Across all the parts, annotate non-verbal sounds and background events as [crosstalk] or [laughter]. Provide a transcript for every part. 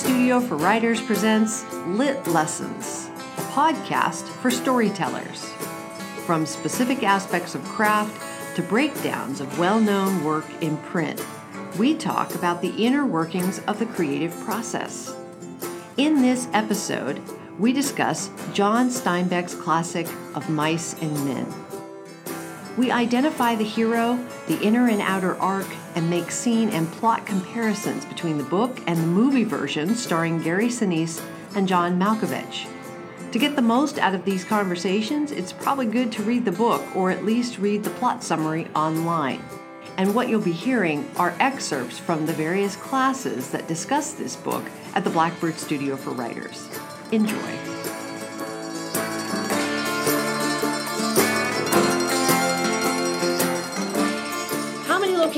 Studio for Writers presents Lit Lessons, a podcast for storytellers. From specific aspects of craft to breakdowns of well known work in print, we talk about the inner workings of the creative process. In this episode, we discuss John Steinbeck's classic of Mice and Men. We identify the hero, the inner and outer arc, and make scene and plot comparisons between the book and the movie version starring Gary Sinise and John Malkovich. To get the most out of these conversations, it's probably good to read the book or at least read the plot summary online. And what you'll be hearing are excerpts from the various classes that discuss this book at the Blackbird Studio for Writers. Enjoy.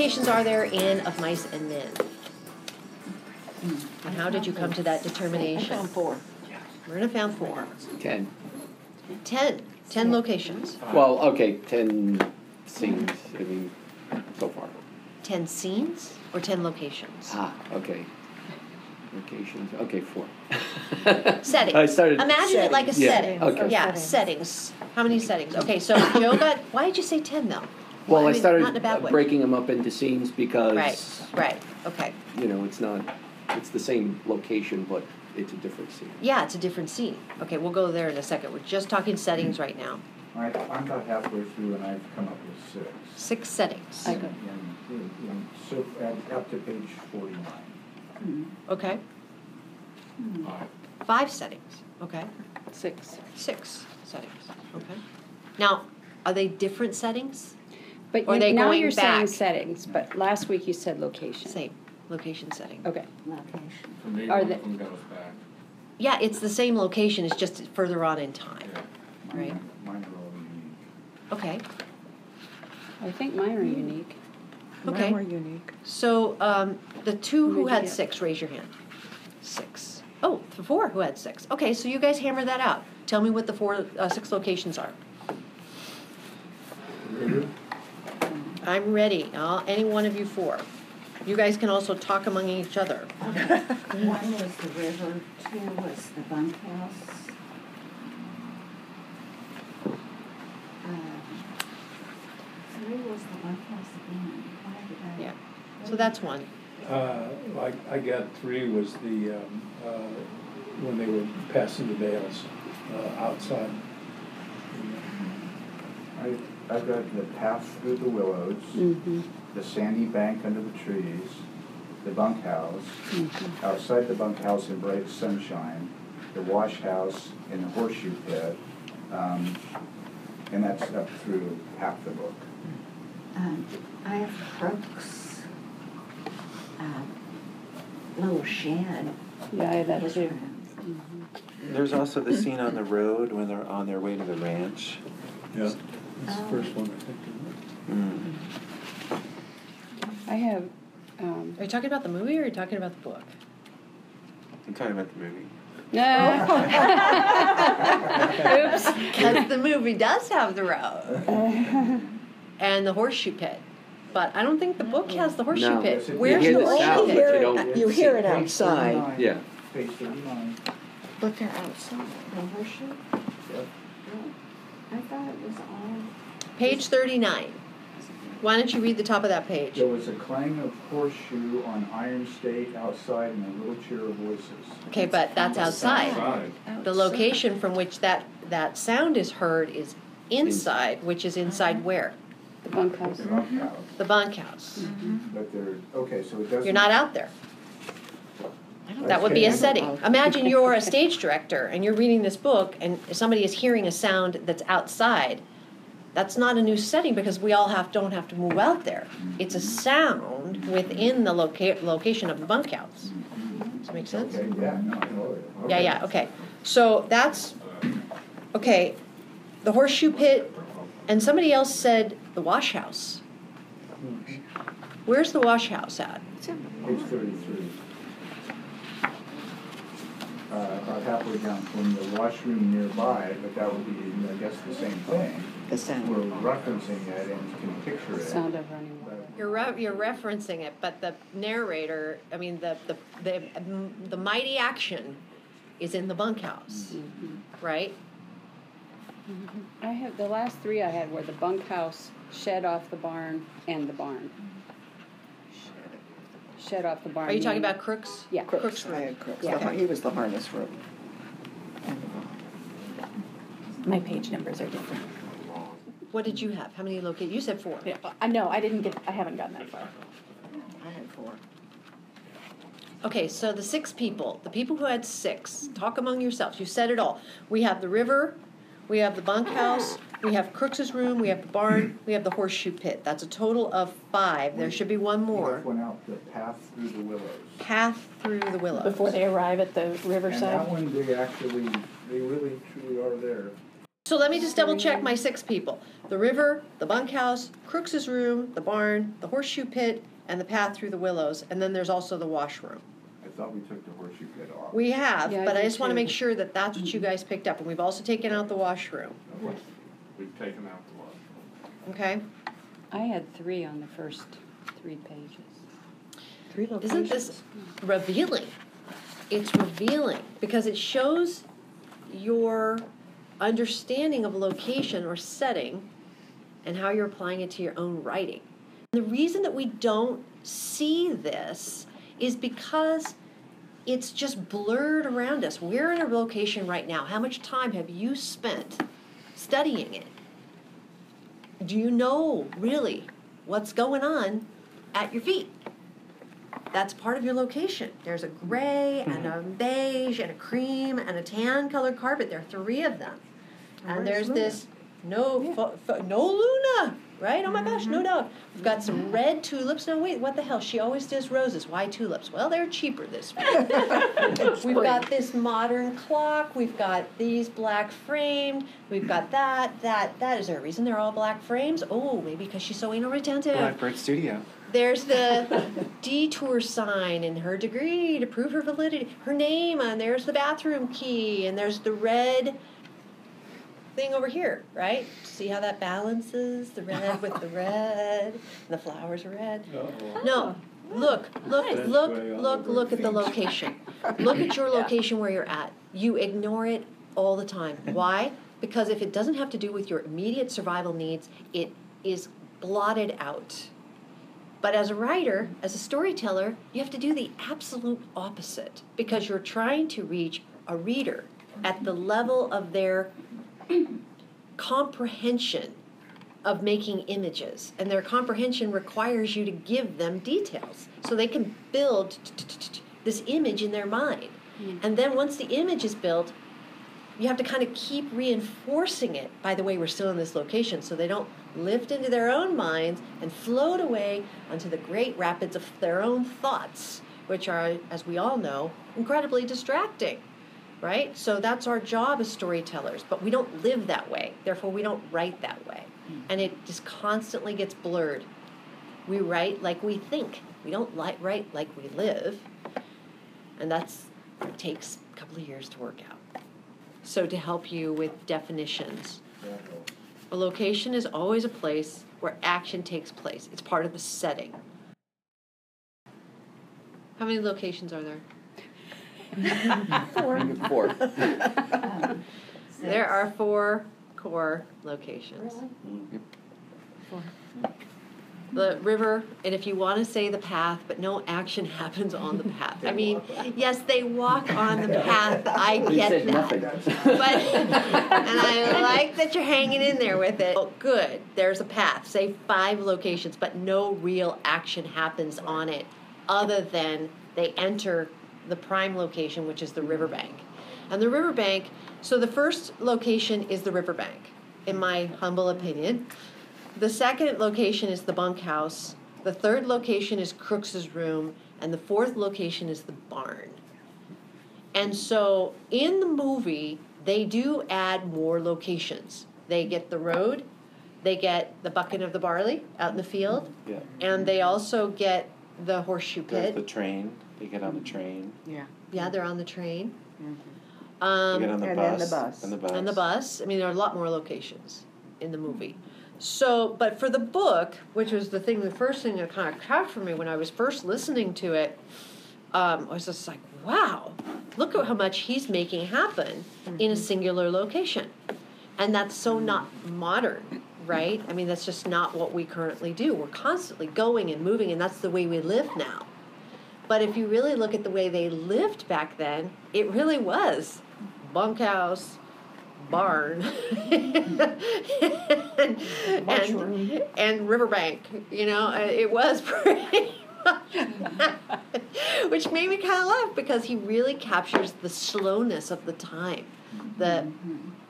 How locations are there in Of Mice and Men? And how did you come to that determination? four. Myrna found four. Ten. Ten. Ten locations. Well, okay, ten scenes, I mean, so far. Ten scenes or ten locations? Ah, okay. Locations, okay, four. [laughs] [laughs] Settings. I started. Imagine it like a Yeah, setting. okay. Yeah, settings. How many settings? Okay, so Joe got, why did you say ten though? Well, I mean, started Not in a bad way. breaking them up into scenes because. Right, right, okay. You know, it's not, it's the same location, but it's a different scene. Yeah, it's a different scene. Okay, we'll go there in a second. We're just talking settings right now. I, I'm about halfway through and I've come up with six. Six settings. I go. And, and- and so, at- up to page forty-nine. Mm-hmm. Okay, mm-hmm. five settings. Okay, Six. six settings. Okay. Now, are they different settings? But Or you- they now going you're saying back? settings, but last week you said location. Same location setting. Okay. Maybe Are one the- of them goes back. Yeah, it's the same location. It's just further on in time. Yeah. Right. Mine are all unique. Okay. I think mine are unique. Okay. Mine were unique. So um, the two who Who'd you had get? six, raise your hand. Six. Oh, the four who had six. Okay, so you guys hammer that out. Tell me what the four, uh, six locations are. I'm ready. Uh, any one of you four. You guys can also talk among each other. One was the river, two was the bunkhouse. Um, Three was the bunkhouse again. Why did I? Yeah. So that's one. Uh, I, I got three was the, um, uh, when they were passing the bales, uh, outside. I, I've got the path through the willows, Mm-hmm. the sandy bank under the trees, the bunkhouse, outside the bunkhouse in bright sunshine, the wash house and the horseshoe pit, um, and that's up through half the book. Um, I have Crooks, um, little shed. Yeah, I have that his too. room. There's also the scene on the road when they're on their way to the ranch. Yeah, that's the first one, I think. isn't? Mm. I have, um, Are you talking about the movie or are you talking about the book? I'm talking about the movie. No. Oops. [laughs] Because the movie does have the road [laughs] and the horseshoe pit. But I don't think the book has the horseshoe No. pit. Yes, Where's You the the sound, horseshoe but pit? you don't. You hear it outside. Yeah. Page thirty-nine. But they're outside, the horseshoe? Yep. I thought it was all. Page thirty-nine. Why don't you read the top of that page? There was a clang of horseshoe on iron stake outside and a little cheer of voices. Okay, but that's outside. Outside. The location from which that, that sound is heard is inside, which is inside uh-huh. where? The bunkhouse. The bunkhouse. The bunkhouse. Mm-hmm. But they're, okay, so it doesn't. You're not out there. That would be a setting. Imagine you're a stage director and you're reading this book and somebody is hearing a sound that's outside. That's not a new setting because we all have, don't have to move out there. It's a sound within the loca- location of the bunkhouse. Does that make sense? Okay, yeah, no, I know. Yeah, Okay. yeah, okay. So that's, okay, the horseshoe pit, and somebody else said the wash house. Hmm. Where's the wash house at? Page thirty-three. Uh, about halfway down from the washroom nearby, but that would be, I guess, the same thing. The sound. We're referencing it and can picture it. Sound of running water. but- You're re- you're referencing it, but the narrator, I mean, the the the the mighty action is in the bunkhouse, right? I have, the last three I had were the bunkhouse, shed off the barn, and the barn. Shed off the barn. Are you talking meaning- about Crooks? Yeah. Crooks I had Crooks. Yeah. The He was the harness room. My page numbers are different. What did you have? How many locations? You said four. Yeah, I know, I didn't get, I haven't gotten that far. I had four. Okay, so the six people, the people who had six, talk among yourselves. You said it all. We have the river, we have the bunkhouse, we have Crooks's room, we have the barn, we have the horseshoe pit. That's a total of five. There should be one more. left one out, the path through the willows. Path through the willows. Before they arrive at the And that riverside. one, they actually, they really truly are there. So let me just double check my six people. The river, the bunkhouse, Crooks's room, the barn, the horseshoe pit, and the path through the willows. And then there's also the washroom. I thought we took the horseshoe pit off. We have, Yeah, I but I did just want to too. make sure that that's what you guys picked up. And we've also taken out the washroom. Okay. We've taken out the wash. Okay? I had three on the first three pages. Three locations. Isn't this revealing? It's revealing because it shows your understanding of location or setting and how you're applying it to your own writing. The reason that we don't see this is because it's just blurred around us. We're in a location right now. How much time have you spent studying it? Do you know really what's going on at your feet? That's part of your location. There's a gray and a mm-hmm. beige and a cream and a tan colored carpet. There are three of them. And there's this no fo- fo- no Luna, right? Oh my gosh, no mm-hmm. doubt. We've got some mm-hmm. red tulips. No, wait, what the hell? She always does roses. Why tulips? Well, they're cheaper this week. [laughs] We've got this modern clock. We've got these black framed. We've got that, that, that. Is there a reason they're all black frames? Oh, maybe because she's so anal retentive. Blackbird Studio. There's the [laughs] detour sign and her degree to prove her validity, her name, and there's the bathroom key, and there's the red thing over here, right? See how that balances the red [laughs] with the red, and the flowers are red. Uh-oh. No, look, look, That's look, look, look at the location. [laughs] Look at your location where you're at. You ignore it all the time. Why? Because if it doesn't have to do with your immediate survival needs, it is blotted out. But as a writer, as a storyteller, you have to do the absolute opposite because you're trying to reach a reader at the level of their comprehension of making images. And their comprehension requires you to give them details so they can build this image in their mind. And then once the image is built, you have to kind of keep reinforcing it by the way we're still in this location so they don't lift into their own minds and float away onto the great rapids of their own thoughts which are as we all know incredibly distracting right? So that's our job as storytellers but we don't live that way. Therefore we don't write that way. Hmm. And it just constantly gets blurred. We write like we think. We don't li- write like we live. And that's it takes a couple of years to work out. So to help you with definitions. A location is always a place where action takes place. It's part of the setting. How many locations are there Four. Um, there are four core locations the river, and if you want to say the path, but no action happens on the path. I mean, yes, they walk on the path. I He get said that. nothing. But and I like that you're hanging in there with it. Oh, good. There's a path. Say five locations, but no real action happens on it, other than they enter the prime location, which is the riverbank. And the riverbank. So the first location is the riverbank, in my humble opinion. The second location is the bunkhouse. The third location is Crooks's room, and the fourth location is the barn. And so in the movie, they do add more locations. They get the road, they get the bucket of the barley out in the field, Yeah. and they also get the horseshoe There's the train. They get on the train. Yeah. Yeah, they're on the train. They Um, get on the And then bus. the bus. And the bus. and the bus. I mean, there are a lot more locations in the movie. So, but for the book, which was the thing, the first thing that kind of caught for me when I was first listening to it, um, I was just like, wow, look at how much he's making happen in a singular location. And that's so not modern, right? I mean, that's just not what we currently do. We're constantly going and moving, and that's the way we live now. But if you really look at the way they lived back then, it really was bunkhouse, barn, [laughs] and, and, and riverbank. You know, uh, it was [laughs] pretty much which made me kind of laugh because he really captures the slowness of the time, the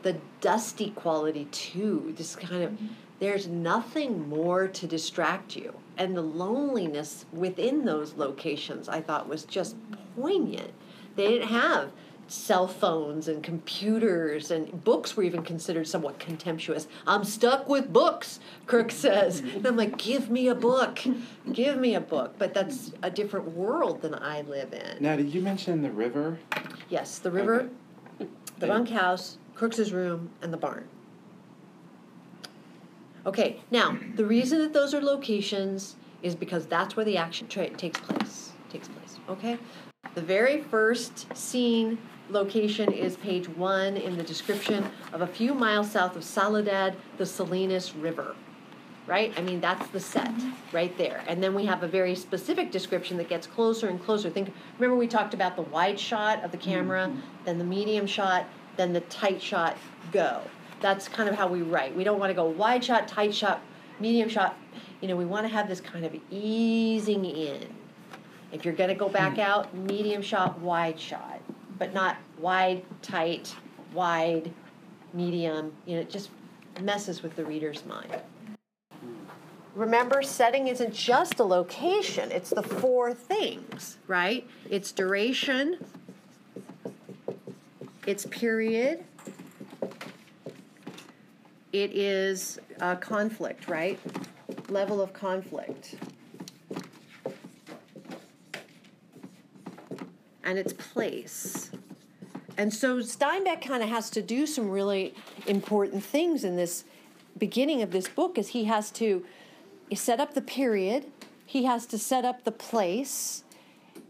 the dusty quality too. Just kind of there's nothing more to distract you, and the loneliness within those locations I thought was just poignant. They didn't have cell phones and computers and books were even considered somewhat contemptuous. I'm stuck with books, Kirk [laughs] says. And I'm like, give me a book. Give me a book. But that's a different world than I live in. Now, did you mention the river? Yes, the river, Okay. the bunkhouse, Crooks's room, and the barn. Okay, now the reason that those are locations is because that's where the action tra- takes place. Takes place. Okay, the very first scene location is page one in the description of a few miles south of Soledad, the Salinas River. Right? I mean, that's the set mm-hmm. right there. And then we have a very specific description that gets closer and closer. Think, remember we talked about the wide shot of the camera, mm-hmm. then the medium shot, then the tight shot, go. That's kind of how we write. We don't want to go wide shot, tight shot, medium shot. You know, we want to have this kind of easing in. If you're going to go back hmm. out, medium shot, wide shot, but not wide, tight, wide, medium. You know, it just messes with the reader's mind. Remember, setting isn't just a location, it's the four things, right? It's duration, it's period, it is uh, conflict, right? Level of conflict. And its place. And so Steinbeck kind of has to do some really important things in this beginning of this book is he has to set up the period, he has to set up the place,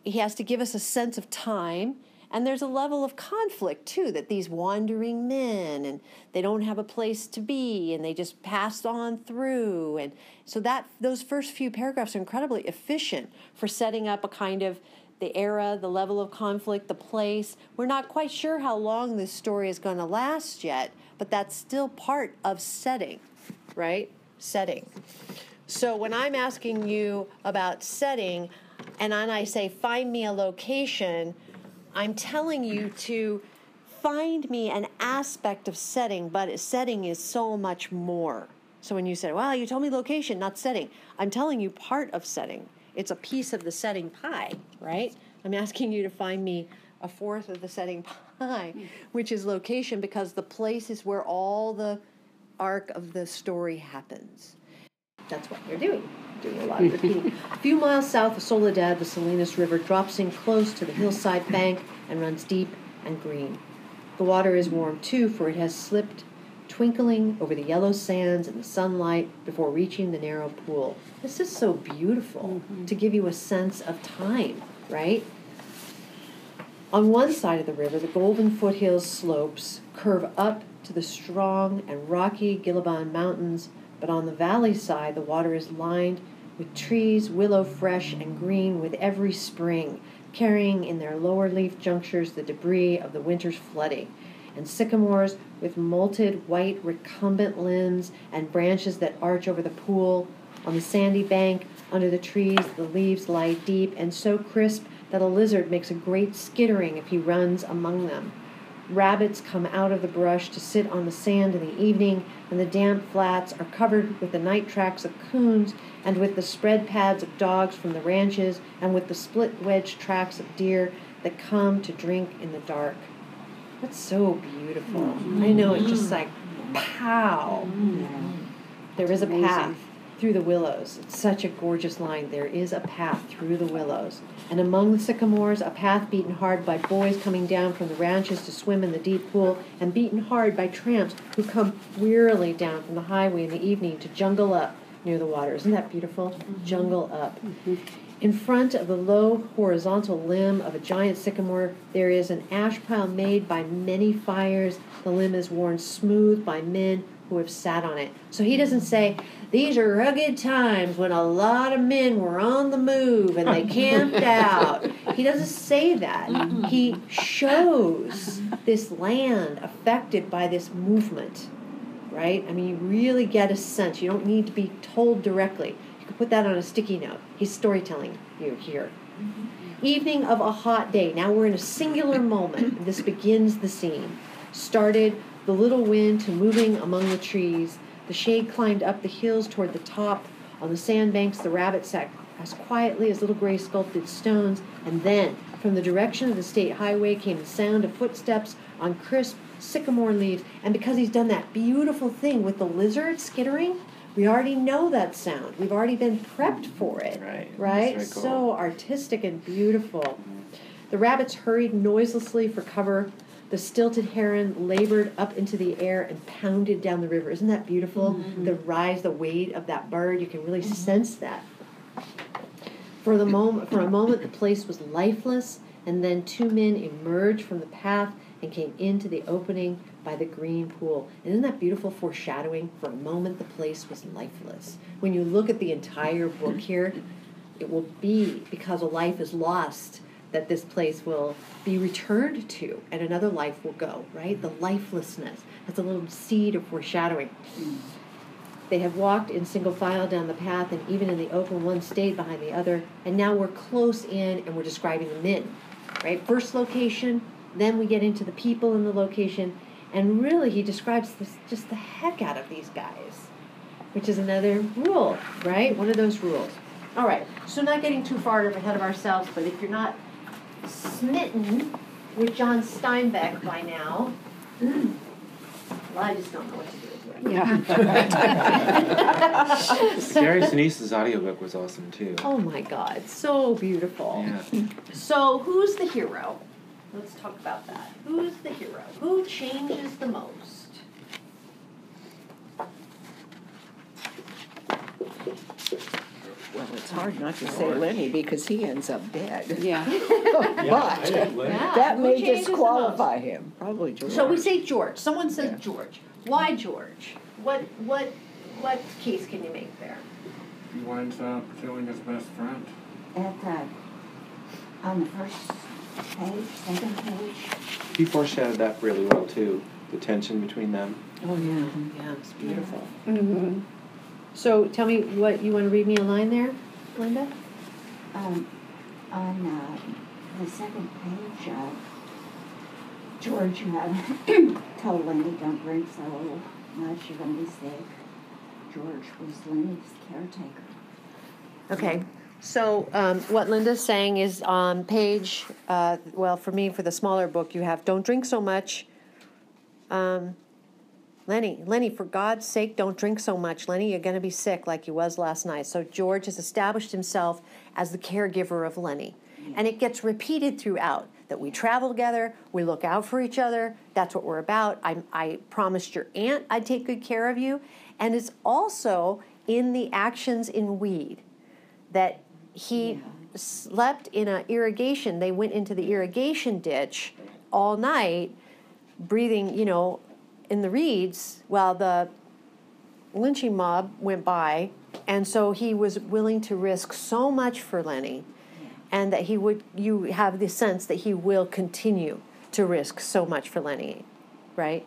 he has to give us a sense of time, and there's a level of conflict too that these wandering men and they don't have a place to be and they just pass on through and so that those first few paragraphs are incredibly efficient for setting up a kind of the era, the level of conflict, the place. We're not quite sure how long this story is going to last yet, but that's still part of setting, right? Setting. So when I'm asking you about setting, and then I say, find me a location, I'm telling you to find me an aspect of setting, but setting is so much more. So when you said, well, you told me location, not setting, I'm telling you part of setting. It's a piece of the setting pie, right? I'm asking you to find me a fourth of the setting [laughs] pie, which is location, because the place is where all the arc of the story happens. That's what you're doing. Doing a lot of repeating. [laughs] a few miles south of Soledad, the Salinas River drops in close to the hillside bank and runs deep and green. The water is warm too, for it has slipped, twinkling over the yellow sands in the sunlight before reaching the narrow pool. This is so beautiful mm-hmm. to give you a sense of time, right? On one side of the river, the golden foothills slopes curve up to the strong and rocky Gabilan Mountains, but on the valley side, the water is lined with trees, willow fresh and green with every spring, carrying in their lower leaf junctures the debris of the winter's flooding, and sycamores with molted white recumbent limbs and branches that arch over the pool. On the sandy bank, under the trees, the leaves lie deep and so crisp that a lizard makes a great skittering if he runs among them. Rabbits come out of the brush to sit on the sand in the evening, and the damp flats are covered with the night tracks of coons and with the spread pads of dogs from the ranches and with the split wedge tracks of deer that come to drink in the dark. That's so beautiful. I know, it's just like pow. Mm. There is a path through the willows. It's such a gorgeous line. There is a path through the willows. And among the sycamores, a path beaten hard by boys coming down from the ranches to swim in the deep pool, and beaten hard by tramps who come wearily down from the highway in the evening to jungle up near the water. Isn't that beautiful? Mm-hmm. Jungle up. Mm-hmm. In front of the low horizontal limb of a giant sycamore, there is an ash pile made by many fires. The limb is worn smooth by men who have sat on it. So he doesn't say, These are rugged times when a lot of men were on the move and they camped [laughs] out. He doesn't say that. He shows this land affected by this movement, right? I mean, you really get a sense. You don't need to be told directly. Put that on a sticky note. He's storytelling you here. Mm-hmm. Evening of a hot day. Now we're in a singular moment. This begins the scene. Started the little wind to moving among the trees. The shade climbed up the hills toward the top. On the sandbanks, the rabbit sat as quietly as little gray sculpted stones. And then, from the direction of the state highway, came the sound of footsteps on crisp sycamore leaves. And because he's done that beautiful thing with the lizard skittering, we already know that sound. We've already been prepped for it. Mm, right. Right? That's very So artistic and beautiful. The rabbits hurried noiselessly for cover. The stilted heron labored up into the air and pounded down the river. Isn't that beautiful? Mm-hmm. The rise, the weight of that bird, you can really mm-hmm. sense that. For the moment, for a moment, the place was lifeless, and then two men emerged from the path and came into the opening by the green pool. And isn't that beautiful foreshadowing? For a moment, the place was lifeless. When you look at the entire book here, it will be because a life is lost that this place will be returned to and another life will go, right? The lifelessness. That's a little seed of foreshadowing. They have walked in single file down the path, and even in the open, one stayed behind the other. And now we're close in, and we're describing the men, right? First location, then we get into the people in the location, and really he describes this, just the heck out of these guys, which is another rule, right? One of those rules. All right, so not getting too far ahead of ourselves, but if you're not smitten with John Steinbeck by now, [clears throat] well, I just don't know what to do with it. Yeah. [laughs] Gary [laughs] Sinise's audiobook was awesome too. Oh my God, so beautiful. Yeah. So, who's the hero? Let's talk about that. Who's the hero? Who changes the most? Well, it's hard not to say Lennie because he ends up dead. Yeah. [laughs] But Yeah, that who may changes the disqualify him, probably George. So we say George. Someone says Yeah. George. Why George? What what what case can you make there? He winds up killing his best friend. At the, on the first page, second page, He foreshadowed that really well too. The tension between them. Oh yeah, yeah, it's beautiful. Mm-hmm. So tell me what you want to read me a line there, Linda. um, on, uh, the second page, uh, George, uh, [coughs] told Lennie, don't drink so much, you're gonna be sick. George was Lennie's caretaker. Okay, so um, what Linda's saying is on page, uh, well, for me, for the smaller book, you have don't drink so much. Um, Lennie, Lennie, for God's sake, don't drink so much. Lennie, you're going to be sick like you was last night. So George has established himself as the caregiver of Lennie. And it gets repeated throughout that we travel together, we look out for each other. That's what we're about. I, I promised your aunt I'd take good care of you. And it's also in the actions in Weed that he slept in an irrigation. They went into the irrigation ditch all night, breathing, you know, in the reeds while the lynching mob went by. And so he was willing to risk so much for Lennie, and that he would, you have the sense that he will continue to risk so much for Lennie, right?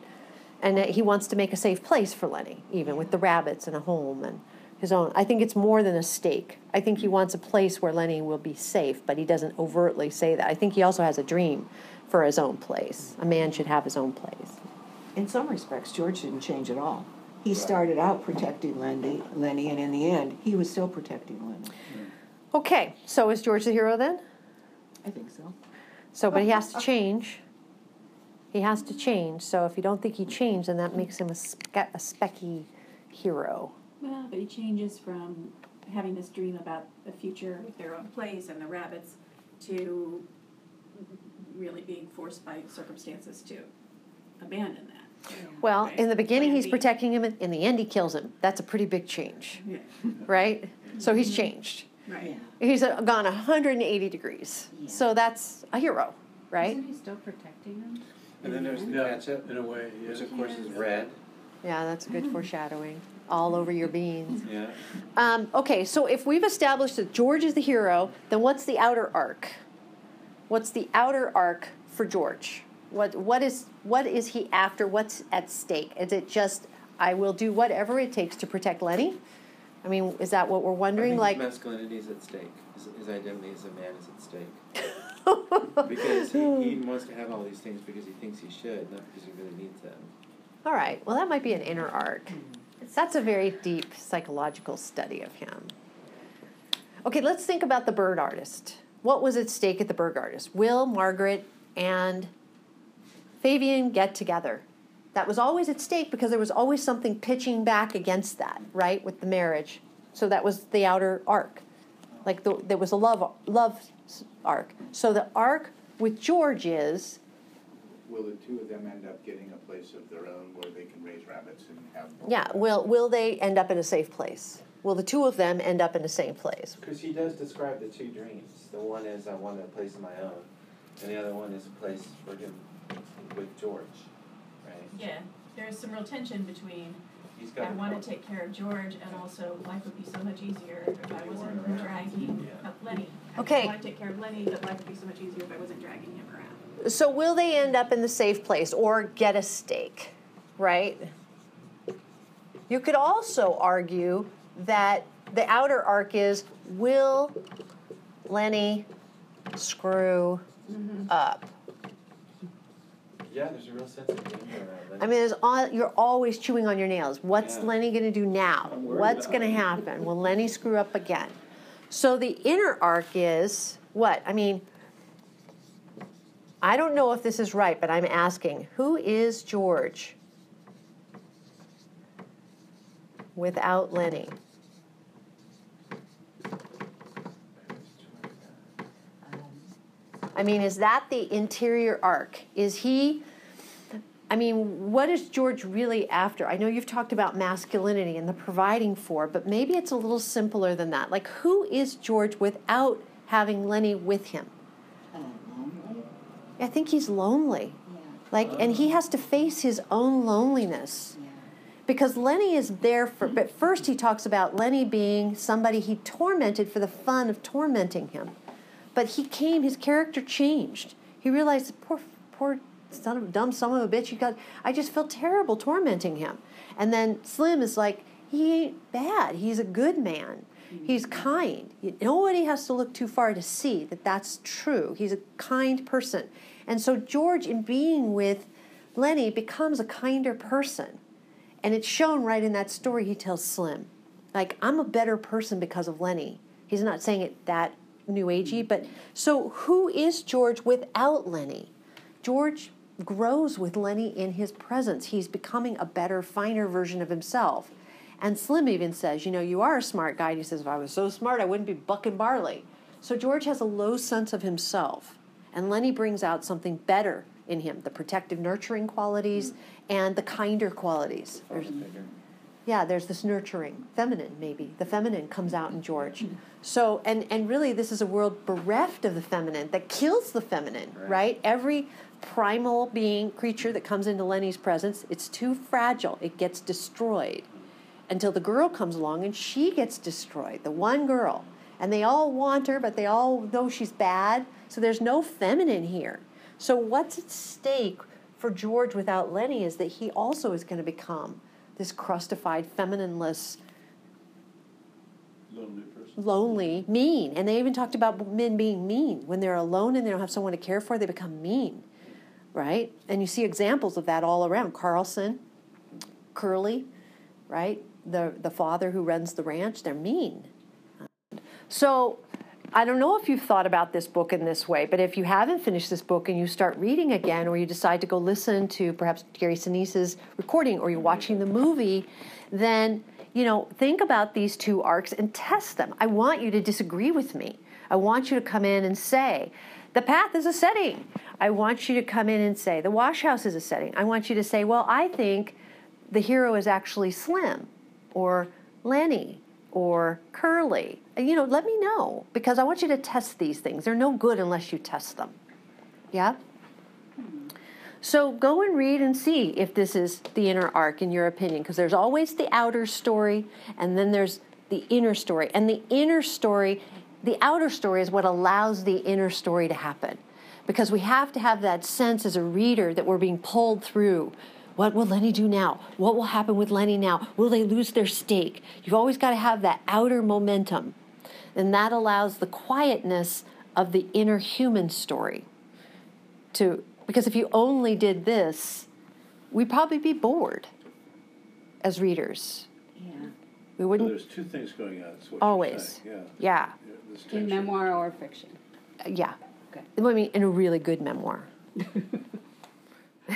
And that he wants to make a safe place for Lennie, even with the rabbits and a home and his own. I think it's more than a stake. I think he wants a place where Lennie will be safe, but he doesn't overtly say that. I think he also has a dream for his own place. A man should have his own place. In some respects, George didn't change at all. He started out protecting Lennie, Lennie, and in the end, he was still protecting Lennie. Okay, so is George the hero then? I think so. So, but he has to change. He has to change. So, if you don't think he changed, then that makes him a, spe- a specky hero. Well, but he changes from having this dream about the future with their own place and the rabbits to really being forced by circumstances to abandon that. Well, in the beginning, Plan he's B. protecting him, and in the end, he kills him. That's a pretty big change, Yeah. [laughs] right? So he's changed. Right. He's uh, gone 180 degrees. So that's a hero, right? Isn't he still protecting them? And then there's the Yeah, ketchup, in a way, which yeah. of course is red. Yeah, that's good foreshadowing. All over your beans. Yeah. Um, okay, so if we've established that George is the hero, then what's the outer arc? What's the outer arc for George? What what is what is he after? What's at stake? Is it just I will do whatever it takes to protect Lennie? I mean, is that what we're wondering? Like, masculinity is at stake. His, his identity as a man is at stake. [laughs] because he, he [laughs] wants to have all these things because he thinks he should, not because he really needs them. all right, well, that might be an inner arc. That's a very deep psychological study of him. Okay, let's think about the bird artist. What was at stake at the bird artist? Will, Margaret, and Fabian get together. That was always at stake because there was always something pitching back against that, right, with the marriage. So that was the outer arc. Like the, there was a love love arc. So the arc with George is Will the two of them end up getting a place of their own where they can raise rabbits and have? yeah, will will they end up in a safe place? Will the two of them end up in the same place? Because he does describe the two dreams. The one is I want a place of my own, and the other one is a place for him with George, right? Yeah, there's some real tension between He's got. I want to take care of George and also life would be so much easier if I wasn't dragging Yeah. up Lennie. Okay. I want to take care of Lennie, but life would be so much easier if I wasn't dragging him around. So will they end up in the safe place or get a stake, right? You could also argue that the outer arc is will Lennie screw up? Yeah, there's a real sense of danger around. I mean, there's all, you're always chewing on your nails. What's Yeah. Lennie going to do now? What's going to happen? Will Lennie screw up again? So the inner arc is what? I mean, I don't know if this is right, but I'm asking who is George without Lennie? I mean, is that the interior arc? Is he, I mean, what is George really after? I know you've talked about masculinity and the providing for, but maybe it's a little simpler than that. Like, who is George without having Lennie with him? I think he's lonely. yeah, Like, and he has to face his own loneliness yeah. because Lennie is there for. But first, he talks about Lennie being somebody he tormented for the fun of tormenting him. But he came; his character changed. He realized, poor, poor son of dumb son of a bitch. He got. I just felt terrible tormenting him. And then Slim is like, he ain't bad. He's a good man. He's kind. Nobody has to look too far to see that that's true. He's a kind person. And so George, in being with Lennie, becomes a kinder person. And it's shown right in that story he tells Slim. Like, I'm a better person because of Lennie. He's not saying it that new agey, but so who is George without Lennie? George grows with Lennie in his presence. He's becoming a better, finer version of himself. And Slim even says, You know, you are a smart guy. And he says, If I was so smart, I wouldn't be bucking barley. So George has a low sense of himself. And Lennie brings out something better in him the protective, nurturing qualities and the kinder qualities. There's- yeah, there's this nurturing, feminine maybe. The feminine comes out in George. So, and and really, this is a world bereft of the feminine that kills the feminine, right? Every primal being, creature that comes into Lennie's presence, it's too fragile. It gets destroyed until the girl comes along and she gets destroyed. The one girl, and they all want her, but they all know she's bad. So there's no feminine here. So what's at stake for George without Lennie is that he also is going to become this crustified, feminineless, Lonely lonely, mean. And they even talked about men being mean. When they're alone and they don't have someone to care for, they become mean, right? And you see examples of that all around. Carlson, Curly, right? The, the father who runs the ranch, they're mean. So I don't know if you've thought about this book in this way, but if you haven't finished this book and you start reading again, or you decide to go listen to perhaps Gary Sinise's recording, or you're watching the movie, then you know, think about these two arcs and test them. I want you to disagree with me. I want you to come in and say, the path is a setting. I want you to come in and say, the wash house is a setting. I want you to say, well, I think the hero is actually Slim or Lennie or Curly. You know, let me know because I want you to test these things. They're no good unless you test them. Yeah? So go and read and see if this is the inner arc in your opinion, because there's always the outer story and then there's the inner story. And the inner story, the outer story is what allows the inner story to happen. Because we have to have that sense as a reader that we're being pulled through. What will Lennie do now? What will happen with Lennie now? Will they lose their stake? You've always got to have that outer momentum. And that allows the quietness of the inner human story to because if you only did this, we'd probably be bored as readers. Yeah. We wouldn't there's two things going on, is what you're always. yeah. Yeah. Yeah, In memoir or fiction? Uh, yeah. Okay. I mean, in a really good memoir. [laughs] [laughs]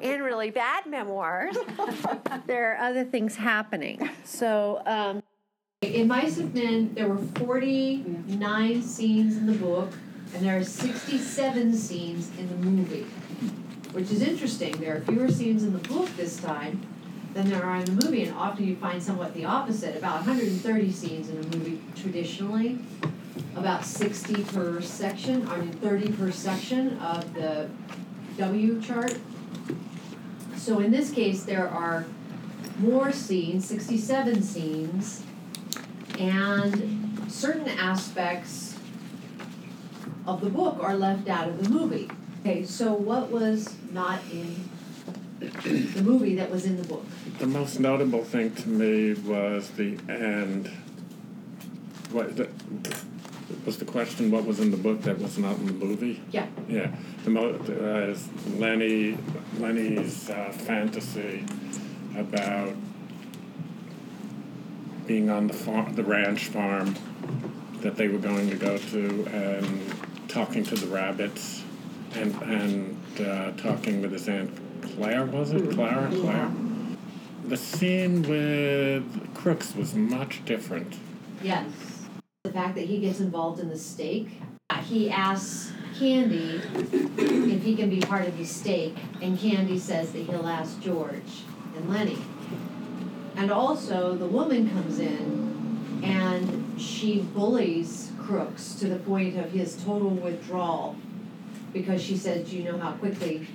in really bad memoirs, [laughs] there are other things happening. So, um, in Mice of Men, there were 49 scenes in the book, and there are 67 scenes in the movie, which is interesting. There are fewer scenes in the book this time than there are in the movie, and often you find somewhat the opposite. About 130 scenes in a movie traditionally, about 60 per section, I mean 30 per section of the W chart. So in this case, there are more scenes, 67 scenes, and certain aspects of the book are left out of the movie. Okay, so what was not in the movie that was in the book? The most notable thing to me was the end. What the, was the question? What was in the book that was not in the movie? Yeah. Yeah, the mo- uh, is Lennie Lennie's uh, fantasy about being on the farm, the ranch farm that they were going to go to, and talking to the rabbits, and and uh, talking with his aunt Claire. Was it Clara? Claire. The scene with Crooks was much different. Yes. The fact that he gets involved in the stake. He asks Candy if he can be part of the stake, and Candy says that he'll ask George and Lennie. And also, the woman comes in and she bullies Crooks to the point of his total withdrawal because she says, Do you know how quickly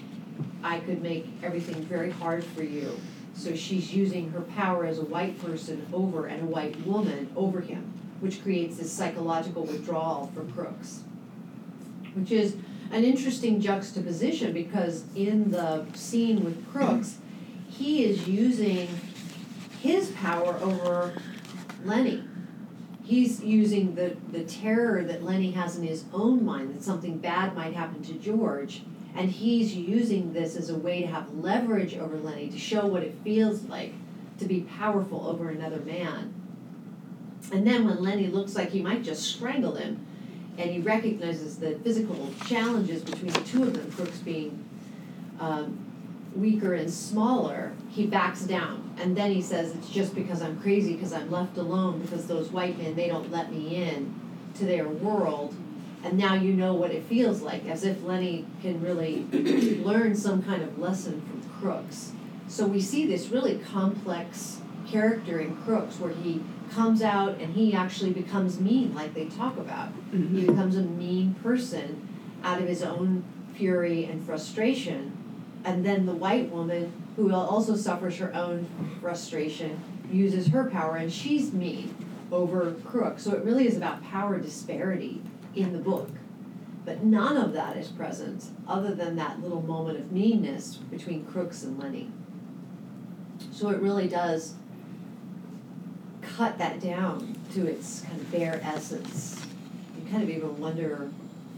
I could make everything very hard for you? So she's using her power as a white person over and a white woman over him, which creates this psychological withdrawal for Crooks. Which is an interesting juxtaposition because in the scene with Crooks, he is using his power over Lennie. He's using the, the terror that Lennie has in his own mind that something bad might happen to George, and he's using this as a way to have leverage over Lennie to show what it feels like to be powerful over another man. And then when Lennie looks like he might just strangle him, and he recognizes the physical challenges between the two of them, Crooks being um, weaker and smaller, he backs down. And then he says, It's just because I'm crazy, because I'm left alone, because those white men, they don't let me in to their world. And now you know what it feels like, as if Lennie can really [clears throat] learn some kind of lesson from Crooks. So we see this really complex character in Crooks where he comes out and he actually becomes mean, like they talk about. Mm-hmm. He becomes a mean person out of his own fury and frustration. And then the white woman, who also suffers her own frustration, uses her power and she's mean over Crooks. So it really is about power disparity in the book. But none of that is present other than that little moment of meanness between Crooks and Lennie. So it really does cut that down to its kind of bare essence. You kind of even wonder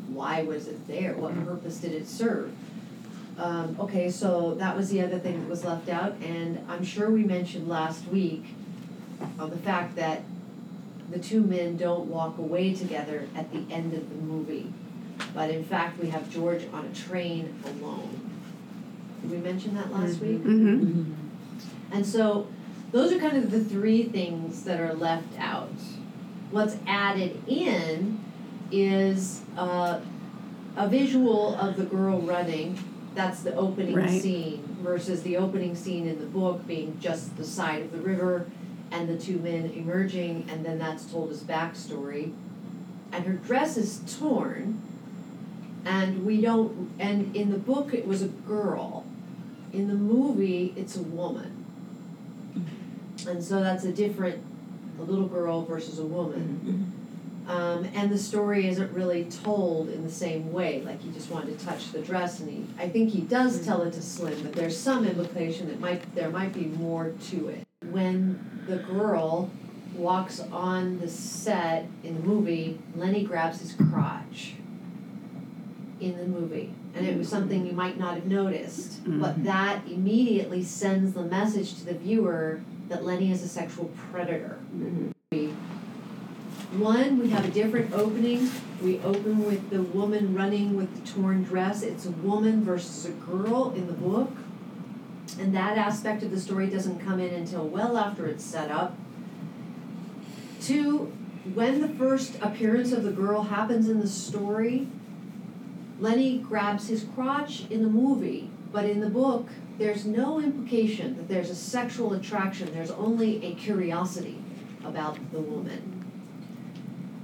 why was it there? What purpose did it serve? Um, okay, so that was the other thing that was left out, and I'm sure we mentioned last week on the fact that the two men don't walk away together at the end of the movie. But in fact, we have George on a train alone. Did we mention that last week? Mm-hmm. And so those are kind of the three things that are left out. What's added in is uh, a visual of the girl running. That's the opening Right. scene versus the opening scene in the book being just the side of the river and the two men emerging, and then that's told as backstory. And her dress is torn, and we don't. And in the book, it was a girl. In the movie, it's a woman. And so that's a different, a little girl versus a woman. Um, and the story isn't really told in the same way. Like he just wanted to touch the dress, and he, I think he does tell it to Slim, but there's some implication that might there might be more to it. When the girl walks on the set in the movie, Lennie grabs his crotch. In the movie, and it was something you might not have noticed, but Mhm. that immediately sends the message to the viewer that Lennie is a sexual predator. Mm-hmm. One, we have a different opening. We open with the woman running with the torn dress. It's a woman versus a girl in the book. And that aspect of the story doesn't come in until well after it's set up. Two, when the first appearance of the girl happens in the story, Lennie grabs his crotch in the movie, but in the book, there's no implication that there's a sexual attraction. There's only a curiosity about the woman.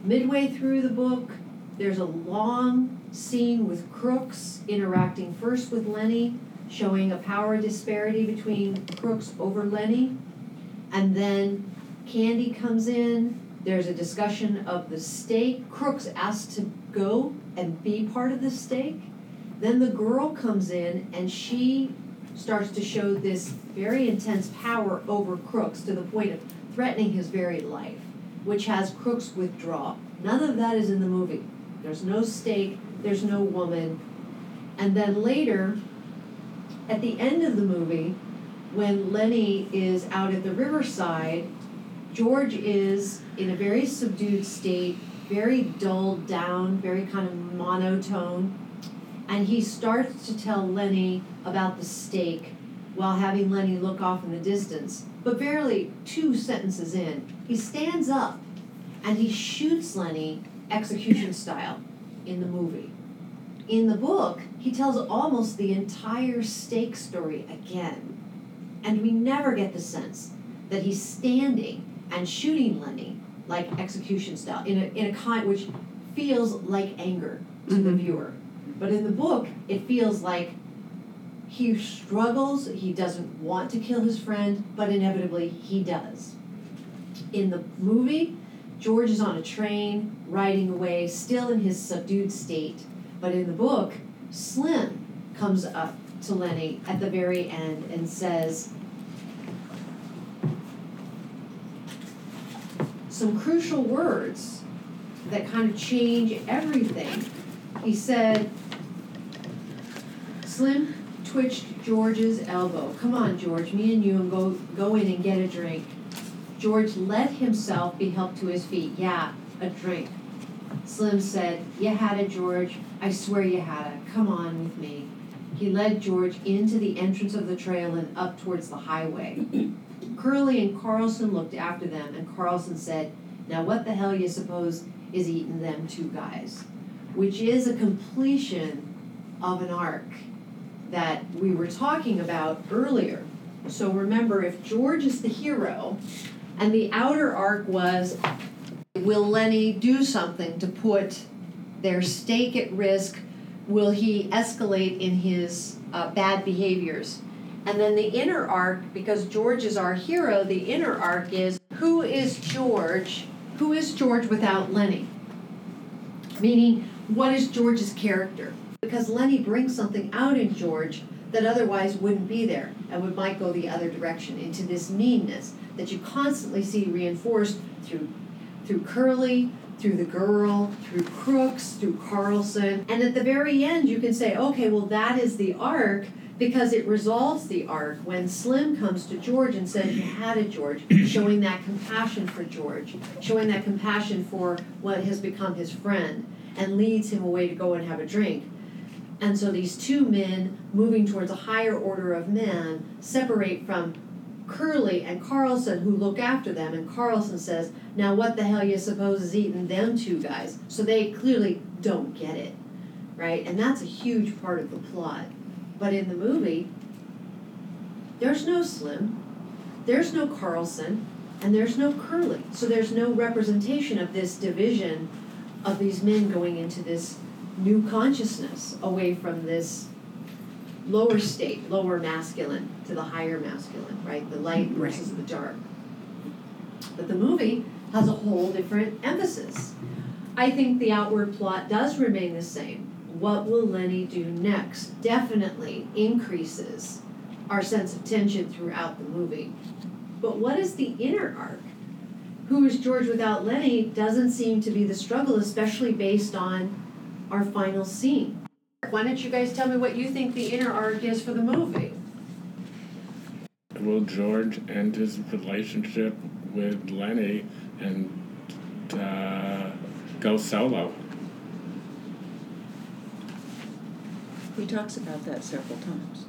Midway through the book, there's a long scene with Crooks interacting first with Lennie, showing a power disparity between Crooks over Lennie. And then Candy comes in. There's a discussion of the stake. Crooks asks to go and be part of the stake. Then the girl comes in and she starts to show this very intense power over Crooks to the point of threatening his very life, which has Crooks withdraw. None of that is in the movie. There's no stake, there's no woman. And then later, at the end of the movie, when Lennie is out at the riverside, George is in a very subdued state, very dulled down, very kind of monotone. And he starts to tell Lennie about the stake while having Lennie look off in the distance. But barely two sentences in, he stands up and he shoots Lennie execution style in the movie. In the book, he tells almost the entire stake story again. And we never get the sense that he's standing and shooting Lennie like execution style in a, in a kind which feels like anger to the Mhm. viewer. But in the book, it feels like he struggles, he doesn't want to kill his friend, but inevitably he does. In the movie, George is on a train, riding away, still in his subdued state. But in the book, Slim comes up to Lennie at the very end and says, some crucial words that kind of change everything. He said, Slim twitched George's elbow. Come on, George, me and you and go go in and get a drink. George let himself be helped to his feet. Yeah, a drink. Slim said, You had it, George. I swear you had it. Come on with me. He led George into the entrance of the trail and up towards the highway. [clears throat] Curly and Carlson looked after them, and Carlson said, Now what the hell you suppose is eating them two guys? Which is a completion of an arc that we were talking about earlier. So remember, if George is the hero, and the outer arc was will Lennie do something to put their stake at risk? Will he escalate in his uh, bad behaviors? And then the inner arc, because George is our hero, the inner arc is who is George? Who is George without Lennie? Meaning, what is George's character? Because Lennie brings something out in George that otherwise wouldn't be there and would might go the other direction into this meanness that you constantly see reinforced through through Curly, through the girl, through Crooks, through Carlson. And at the very end you can say, okay, well that is the arc because it resolves the arc when Slim comes to George and says, You had it, George, [clears throat] showing that compassion for George, showing that compassion for what has become his friend, and leads him away to go and have a drink. And so these two men moving towards a higher order of men separate from Curly and Carlson who look after them and Carlson says, Now what the hell you suppose is eating them two guys? So they clearly don't get it. Right? And that's a huge part of the plot. But in the movie, there's no Slim, there's no Carlson, and there's no Curly. So there's no representation of this division of these men going into this new consciousness away from this lower state, lower masculine to the higher masculine, right? The light versus the dark. But the movie has a whole different emphasis. I think the outward plot does remain the same. What will Lennie do next? Definitely increases our sense of tension throughout the movie. But what is the inner arc? Who is George without Lennie doesn't seem to be the struggle, especially based on our final scene. Why don't you guys tell me what you think the inner arc is for the movie? Will George end his relationship with Lennie and uh, go solo? He talks about that several times.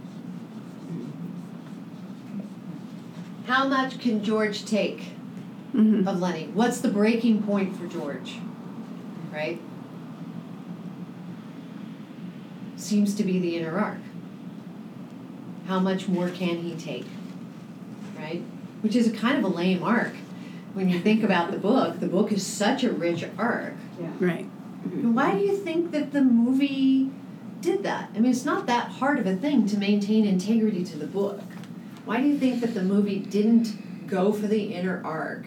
How much can George take Mm-hmm. of Lennie? What's the breaking point for George? Right? Seems to be the inner arc. How much more can he take? Right? Which is a kind of a lame arc. When you think about the book, the book is such a rich arc. Right. And Why do you think that the movie did that? I mean, it's not that hard of a thing to maintain integrity to the book. Why do you think that the movie didn't go for the inner arc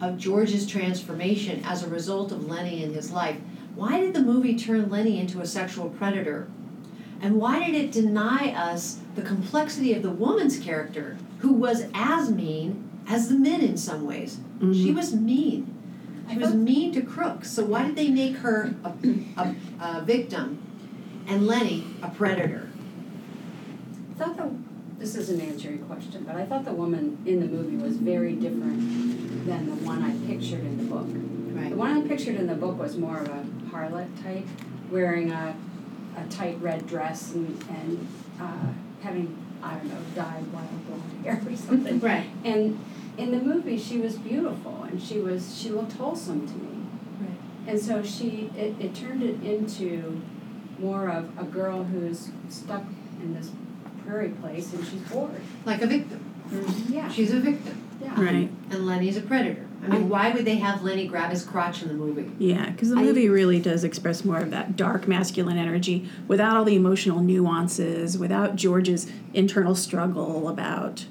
of George's transformation as a result of Lennie in his life? Why did the movie turn Lennie into a sexual predator? And why did it deny us the complexity of the woman's character, who was as mean as the men in some ways? Mm-hmm. She was mean. She was mean to crooks. So why did they make her a, a, a victim and Lennie a predator? I thought the, this doesn't answer your question, but I thought the woman in the movie was very different than the one I pictured in the book. Right. The one I pictured in the book was more of a harlot type, wearing a, a tight red dress and, and uh, having, I don't know, dyed wild blonde hair or [laughs] something. Right. And in the movie, she was beautiful and she was, she looked wholesome to me. Right. And so she, it, it turned it into more of a girl who's stuck in this prairie place and she's bored. Like a victim. Yeah. She's a victim. Yeah. Right. And Lennie's a predator. I mean, why would they have Lennie grab his crotch in the movie? Yeah, because the I- movie really does express more of that dark masculine energy without all the emotional nuances, without George's internal struggle about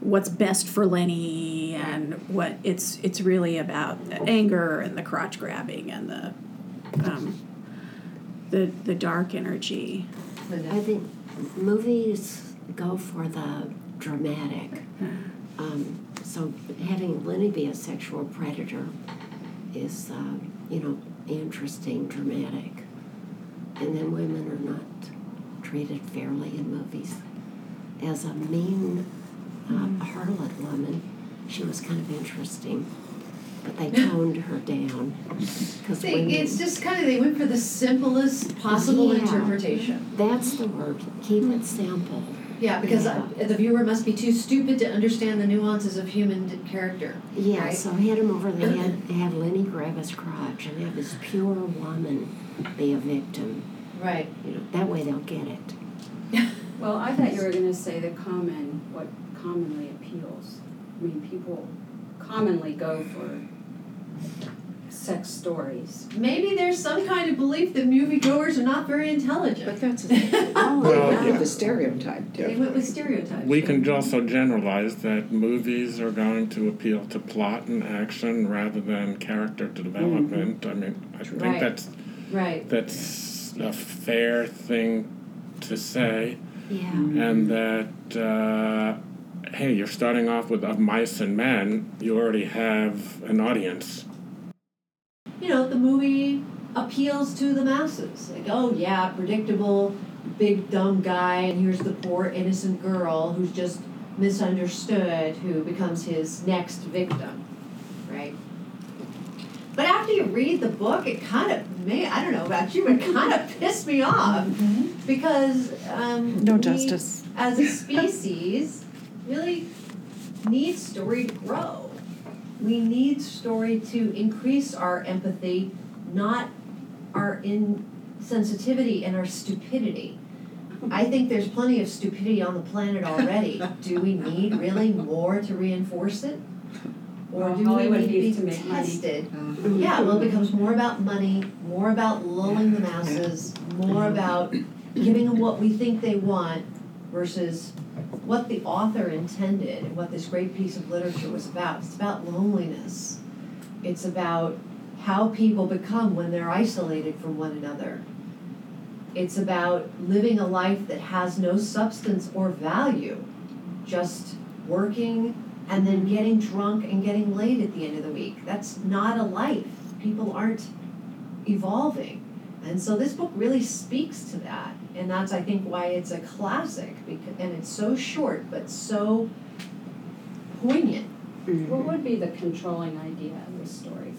what's best for Lennie and what it's it's really about the anger and the crotch grabbing and the um, the the dark energy. I think movies go for the dramatic. Um, so having Lennie be a sexual predator is, uh, you know, interesting, dramatic. And then women are not treated fairly in movies. As a mean uh, harlot woman, she was kind of interesting. But they toned her down. [laughs] Because it's just kind of, they went for the simplest possible Yeah. interpretation. That's the word. Keep it simple. Yeah, because Yeah. uh, the viewer must be too stupid to understand the nuances of human character. Yeah, right? so hit him over the head, have Lennie grab his crotch, and have this pure woman be a victim. Right. You know, that way they'll get it. [laughs] Well, I thought you were going to say the common, what commonly appeals. I mean, people commonly go for sex stories. Maybe there's some kind of belief that moviegoers are not very intelligent. But that's [laughs] oh, Well, yeah. the stereotype They went with stereotypes. We can also generalize that movies are going to appeal to plot and action rather than character development. I mean, I think Right. that's Right. that's a fair thing to say, Yeah. and that uh, hey, you're starting off with of mice and men. You already have an audience. You know, the movie appeals to the masses. Like, oh yeah, predictable, big dumb guy, and here's the poor innocent girl who's just misunderstood, who becomes his next victim, right? But after you read the book, it kind of may I don't know about you, but kind of pissed me off because um, No we, justice. as a species really need story to grow. We need story to increase our empathy, not our insensitivity and our stupidity. I think there's plenty of stupidity on the planet already. [laughs] Do we need really more to reinforce it? Or Well, do we need to be to make money. tested? Mm-hmm. Yeah, well, it becomes more about money, more about lulling the masses, more about giving them what we think they want versus what the author intended and what this great piece of literature was about. It's about loneliness. It's about how people become when they're isolated from one another. It's about living a life that has no substance or value, just working and then getting drunk and getting laid at the end of the week. That's not a life. People aren't evolving. And so this book really speaks to that. And that's, I think, why it's a classic. Because, and it's so short, but so poignant. What would be the controlling idea of this story?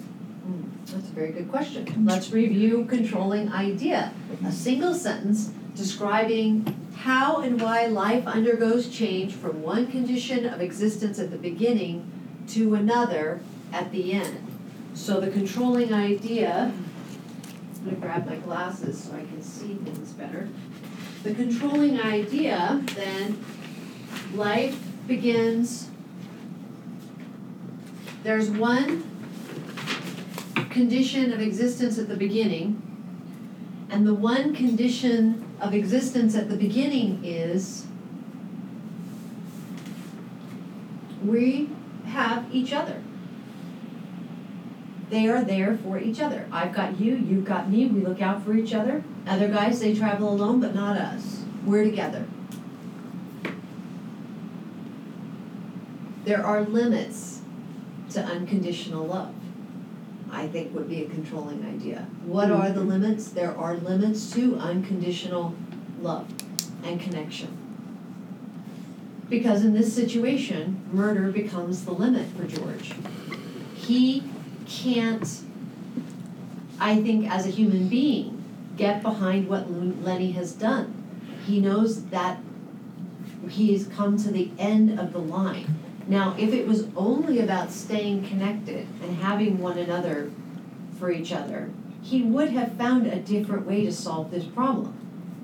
Hmm, That's a very good question. Let's review controlling idea. A single sentence describing how and why life undergoes change from one condition of existence at the beginning to another at the end. So the controlling idea, I'm gonna grab my glasses so I can see things better. The controlling idea then, life begins, there's one condition of existence at the beginning. And the one condition of existence at the beginning is we have each other. They are there for each other. I've got you, you've got me, we look out for each other. Other guys, they travel alone, but not us. We're together. There are limits to unconditional love. I think would be a controlling idea. What are the mm-hmm. limits? There are limits to unconditional love and connection. Because in this situation, murder becomes the limit for George. He can't, I think, as a human being, get behind what Lennie has done. He knows that he's come to the end of the line. Now, if it was only about staying connected and having one another for each other, he would have found a different way to solve this problem.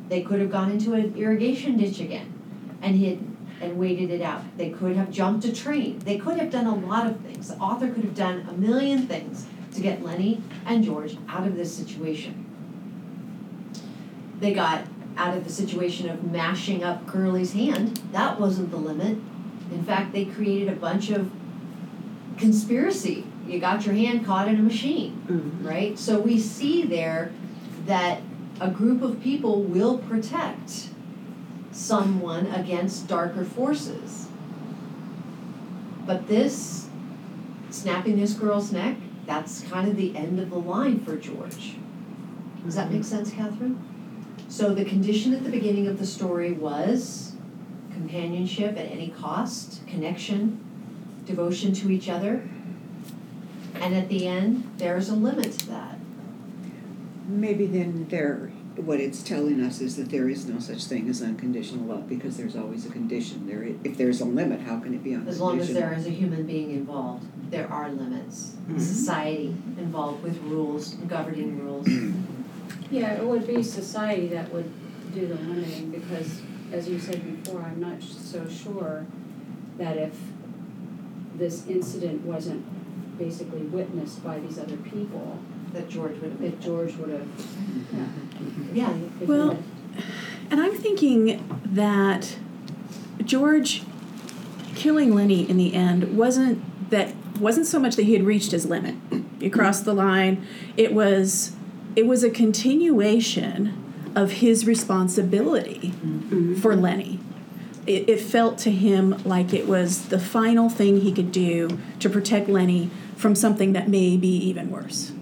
They could have gone into an irrigation ditch again and hid and waited it out. They could have jumped a train. They could have done a lot of things. The author could have done a million things to get Lennie and George out of this situation. They got out of the situation of mashing up Curly's hand. That wasn't the limit. In fact, they created a bunch of conspiracy. You got your hand caught in a machine, mm-hmm. right? So we see there that a group of people will protect someone against darker forces. But this, snapping this girl's neck, that's kind of the end of the line for George. Does that make sense, Catherine? So the condition at the beginning of the story was companionship at any cost, connection, devotion to each other. And at the end, there's a limit to that. Maybe then there, what it's telling us is that there is no such thing as unconditional love because there's always a condition. There, if there's a limit, how can it be unconditional? As long as there is a human being involved, there are limits. Mhm. Society involved with rules, governing rules. [clears throat] Yeah, it would be society that would do the limiting because, as you said before, I'm not so sure that if this incident wasn't basically witnessed by these other people, that George would have that George would have, yeah. Yeah. Well, And I'm thinking that George killing Lennie in the end wasn't that wasn't so much that he had reached his limit. [clears throat] He crossed the line. It was it was a continuation of his responsibility mm-hmm. for Lennie. It, it felt to him like it was the final thing he could do to protect Lennie from something that may be even worse.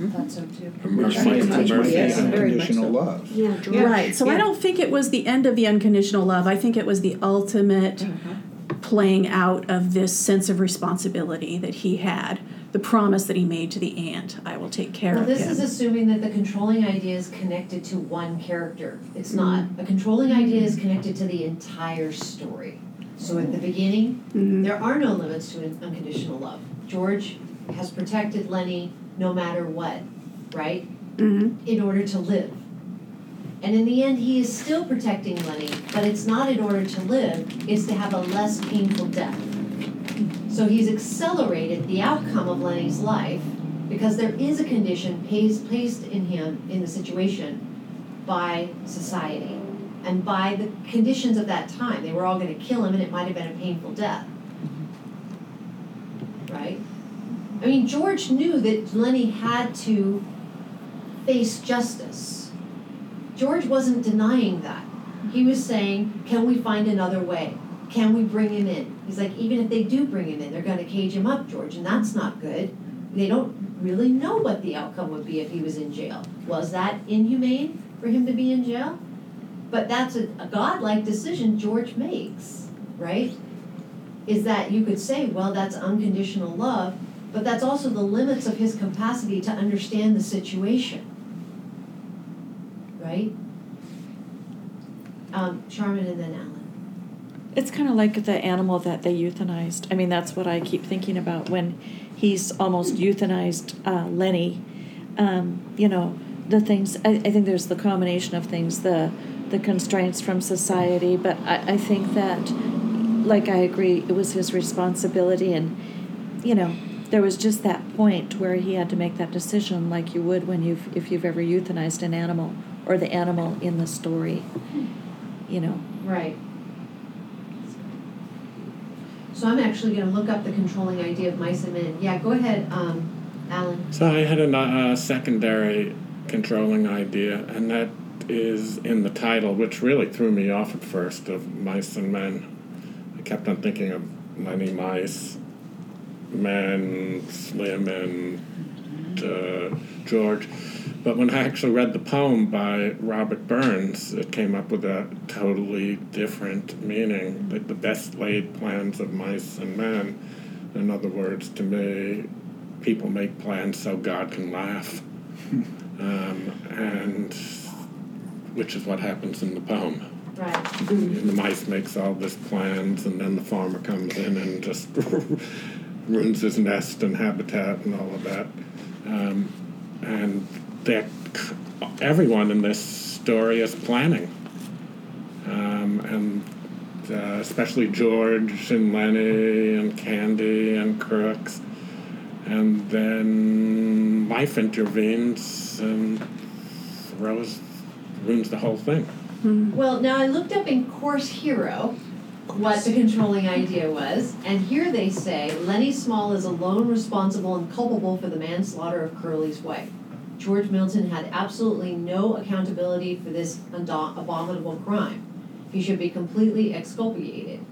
I thought, thought so too. Mercy, Very it's a much, mercy. yes, and very much Unconditional so. love. Yeah, George. Right. So I yeah. don't think it was the end of the unconditional love. I think it was the ultimate mm-hmm. playing out of this sense of responsibility that he had. The the promise that he made to the aunt, I will take care Well, of this him. is assuming that the controlling idea is connected to one character. It's not. Mm-hmm. A controlling idea is connected to the entire story. So at the beginning, Mhm. there are no limits to un- unconditional love. George has protected Lennie no matter what, right? Mhm. In order to live. And in the end, he is still protecting Lennie, but it's not in order to live, it's to have a less painful death. So he's accelerated the outcome of Lennie's life because there is a condition placed, placed in him in the situation by society and by the conditions of that time. They were all going to kill him and it might have been a painful death. Right? I mean, George knew that Lennie had to face justice. George wasn't denying that. He was saying, can we find another way? Can we bring him in? He's like, even if they do bring him in, they're going to cage him up, George, and that's not good. They don't really know what the outcome would be if he was in jail. Was that inhumane for him to be in jail? But that's a, a godlike decision George makes, right? Is that you could say, well, that's unconditional love, but that's also the limits of his capacity to understand the situation, right? Um, Charmin and then Alan. It's kind of like the animal that they euthanized. I mean, that's what I keep thinking about when he's almost euthanized uh, Lennie. Um, you know, the things. I, I think there's the combination of things, the the constraints from society, but I, I think that, like I agree, it was his responsibility, and you know, there was just that point where he had to make that decision, like you would when you've if you've ever euthanized an animal or the animal in the story. You know. Right. So I'm actually gonna look up the controlling idea of mice and men. Yeah, go ahead, um, Alan. So I had a uh, secondary controlling idea, and that is in the title, which really threw me off at first of Mice and Men. I kept on thinking of many mice, men, Slim, and uh, George. But when I actually read the poem by Robert Burns, it came up with a totally different meaning. Like the best laid plans of mice and men. In other words, to me, people make plans so God can laugh. [laughs] Um, and which is what happens in the poem. Right. And the mice makes all this plans, and then the farmer comes in and just [laughs] ruins his nest and habitat and all of that. Um, and that everyone in this story is planning, um, and uh, especially George and Lennie and Candy and Crooks, and then life intervenes and throws ruins the whole thing. Well, now I looked up in Course Hero what the controlling idea was, and here they say Lennie Small is alone responsible and culpable for the manslaughter of Curly's wife. George Milton had absolutely no accountability for this abominable crime. He should be completely exculpated.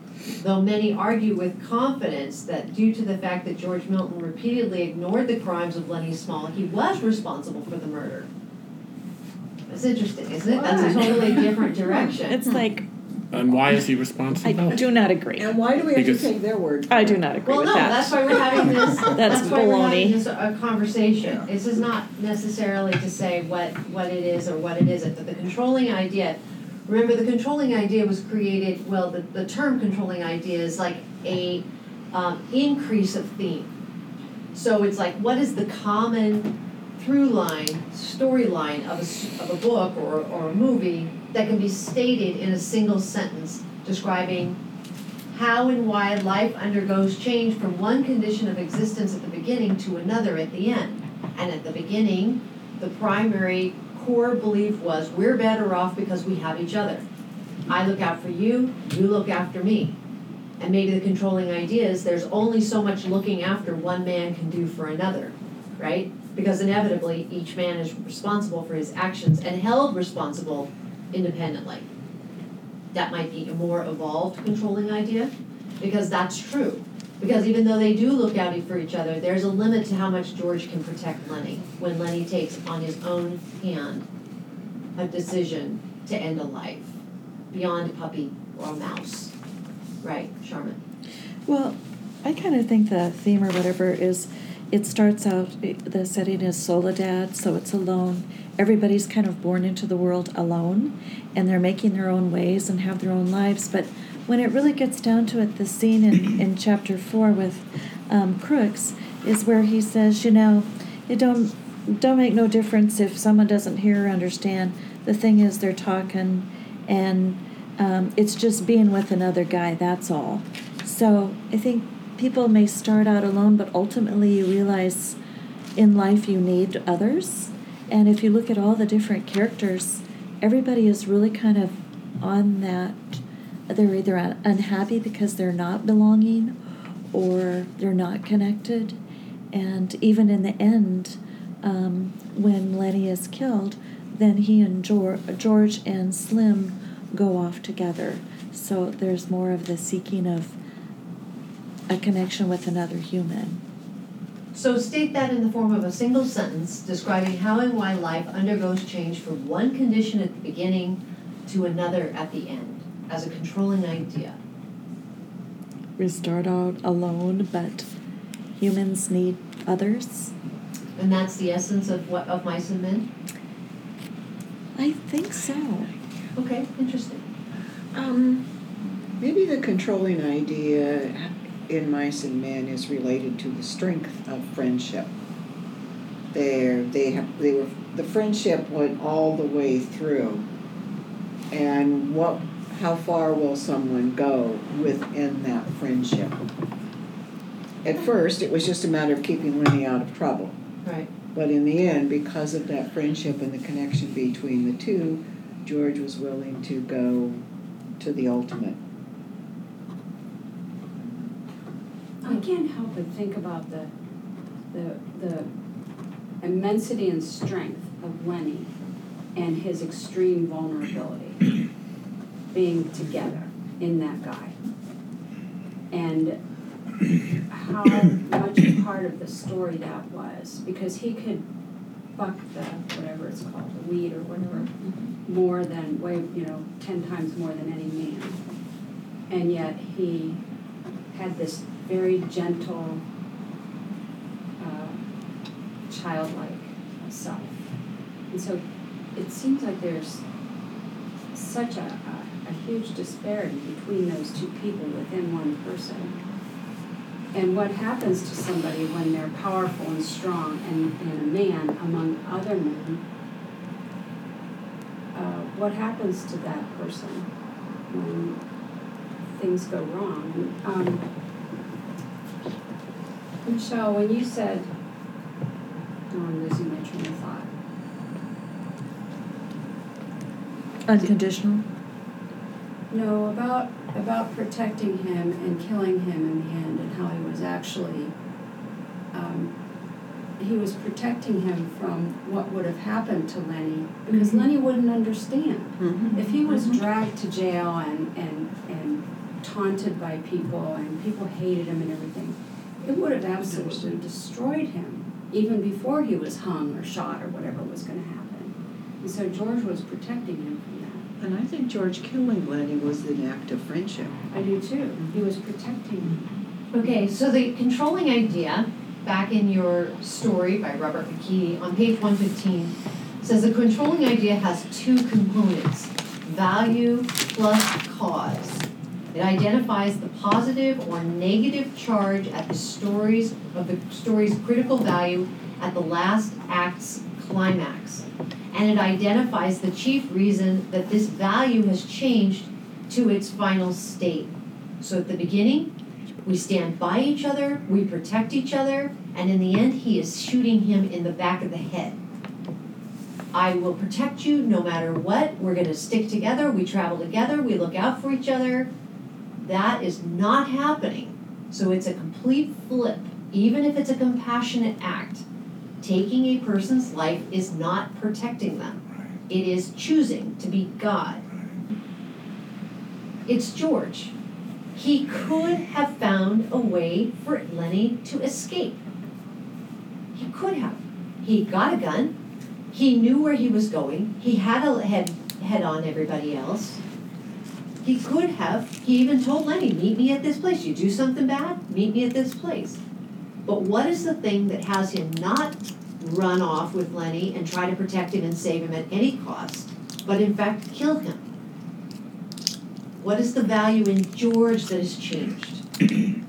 Though many argue with confidence that due to the fact that George Milton repeatedly ignored the crimes of Lennie Small, he was responsible for the murder. That's interesting, isn't it? That's a totally different [laughs] direction. It's like And why is he responsible? I do not agree. And why do we have to take their word? I do it? not agree Well, with no, that. that's why we're having this, [laughs] that's why we're having baloney. this, a conversation. Yeah. This is not necessarily to say what, what it is or what it isn't, but the controlling idea, remember, the controlling idea was created, well, the, the term controlling idea is like a, um, increase of theme. So it's like, what is the common through line, storyline of a, s- of a book or, or a movie that can be stated in a single sentence describing how and why life undergoes change from one condition of existence at the beginning to another at the end. And at the beginning, the primary core belief was we're better off because we have each other. I look out for you, you look after me. And maybe the controlling idea is there's only so much looking after one man can do for another, right? Because inevitably, each man is responsible for his actions and held responsible independently. That might be a more evolved controlling idea, because that's true. Because even though they do look out for each other, there's a limit to how much George can protect Lennie when Lennie takes on his own hand a decision to end a life beyond a puppy or a mouse. Right, Charmin? Well, I kind of think the theme or whatever is it starts out, the setting is Soledad, so it's alone. Everybody's kind of born into the world alone, and they're making their own ways and have their own lives. But when it really gets down to it, the scene in, [clears throat] in chapter four with um, Crooks is where he says, you know, it don't don't make no difference if someone doesn't hear or understand. The thing is, they're talking, and um, it's just being with another guy. That's all. So I think people may start out alone, but ultimately you realize in life you need others. And if you look at all the different characters, everybody is really kind of on that. They're either unhappy because they're not belonging or they're not connected. And even in the end, um, when Lennie is killed, then he and George, George and Slim go off together. So there's more of the seeking of a connection with another human. So state that in the form of a single sentence describing how and why life undergoes change from one condition at the beginning to another at the end, as a controlling idea. We start out alone, but humans need others. And that's the essence of what of mice and men? I think so. Okay, interesting. Um, maybe the controlling idea in mice and men is related to the strength of friendship. There, they have, they were, the friendship went all the way through. And what, how far will someone go within that friendship? At first, it was just a matter of keeping Lennie out of trouble. Right. But in the end, because of that friendship and the connection between the two, George was willing to go to the ultimate. I can't help but think about the, the, the immensity and strength of Lennie and his extreme vulnerability being together in that guy. And how much a part of the story that was, because he could buck the, whatever it's called, the weed or whatever, mm-hmm. more than, way, you know, ten times more than any man. And yet he had this very gentle, uh, childlike self. And so it seems like there's such a, a, a huge disparity between those two people within one person. And what happens to somebody when they're powerful and strong and, and a man among other men? Uh, what happens to that person when things go wrong? Um, Michelle, when you said, oh, I'm losing my train of thought. Unconditional. No, about about protecting him and killing him in the end, and how he was actually um, he was protecting him from what would have happened to Lennie because Mhm. Lennie wouldn't understand. Mm-hmm. If he was Mhm. dragged to jail and, and, and taunted by people and people hated him and everything, it would have absolutely destroyed him even before he was hung or shot or whatever was going to happen. And so George was protecting him from that. And I think George killing Lennie was an act of friendship. I do too. He was protecting him. Okay, so the controlling idea, back in your story by Robert McKee on page 115, says the controlling idea has two components value plus cause. It identifies the positive or negative charge at the stories of the story's critical value at the last act's climax. And it identifies the chief reason that this value has changed to its final state. So at the beginning, we stand by each other, we protect each other, and in the end, he is shooting him in the back of the head. I will protect you no matter what. We're going to stick together. We travel together. We look out for each other. That is not happening. So it's a complete flip. Even if it's a compassionate act, taking a person's life is not protecting them, it is choosing to be God. It's George. He could have found a way for Lennie to escape. He could have. He got a gun. He knew where he was going. He had a head head on everybody else. He could have. He even told Lennie, "Meet me at this place. You do something bad, meet me at this place." But what is the thing that has him not run off with Lennie and try to protect him and save him at any cost, but in fact kill him? What is the value in George that has changed? [clears throat]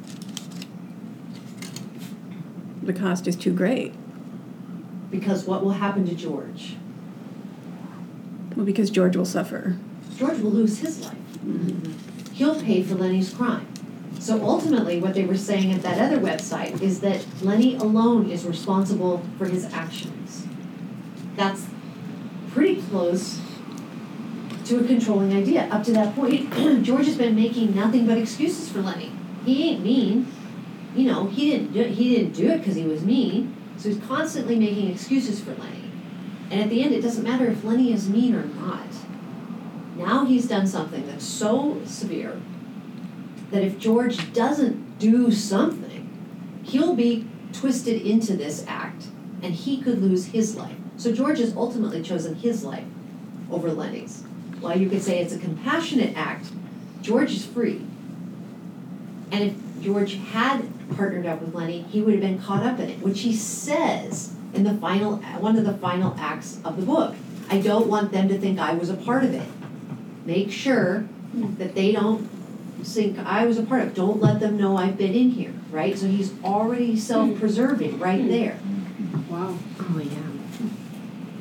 The cost is too great. Because what will happen to George? Well, because George will suffer. George will lose his life. He'll pay for Lennie's crime. So ultimately, what they were saying at that other website is that Lennie alone is responsible for his actions. That's pretty close to a controlling idea. Up to that point, [clears throat] George has been making nothing but excuses for Lennie. He ain't mean. You know, he didn't do, he didn't do it because he was mean. So he's constantly making excuses for Lennie. And at the end, it doesn't matter if Lennie is mean or not. Now he's done something that's so severe that if George doesn't do something, he'll be twisted into this act and he could lose his life. So George has ultimately chosen his life over Lennie's. While you could say it's a compassionate act, George is free. And if George had partnered up with Lennie, he would have been caught up in it, which he says in the final one of the final acts of the book. I don't want them to think I was a part of it. Make sure that they don't think I was a part of it. Don't let them know I've been in here, right? So he's already self-preserving right mm-hmm. there. Wow. Oh yeah.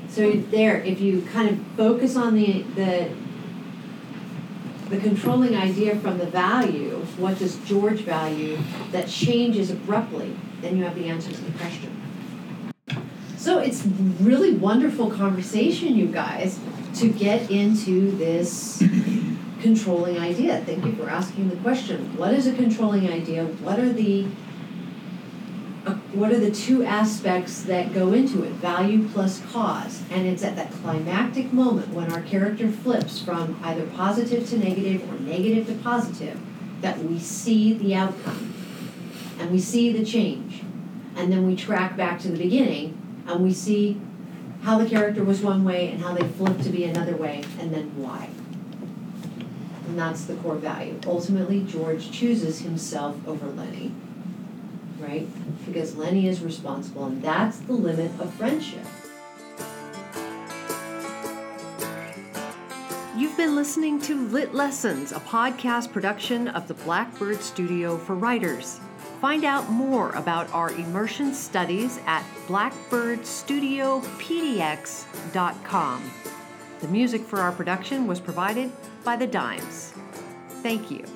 So there, if you kind of focus on the the the controlling idea from the value, what does George value that changes abruptly, then you have the answer to the question. So it's really wonderful conversation, you guys, to get into this [clears throat] controlling idea. Thank you for asking the question. What is a controlling idea? What are the uh, what are the two aspects that go into it? Value plus cause. And it's at that climactic moment when our character flips from either positive to negative or negative to positive that we see the outcome and we see the change. And then we track back to the beginning and we see how the character was one way and how they flipped to be another way and then why. And that's the core value. Ultimately, George chooses himself over Lennie, right? Because Lennie is responsible, and that's the limit of friendship. You've been listening to Lit Lessons, a podcast production of the Blackbird Studio for Writers. Find out more about our immersion studies at blackbirdstudiopdx.com. The music for our production was provided by The Dimes. Thank you.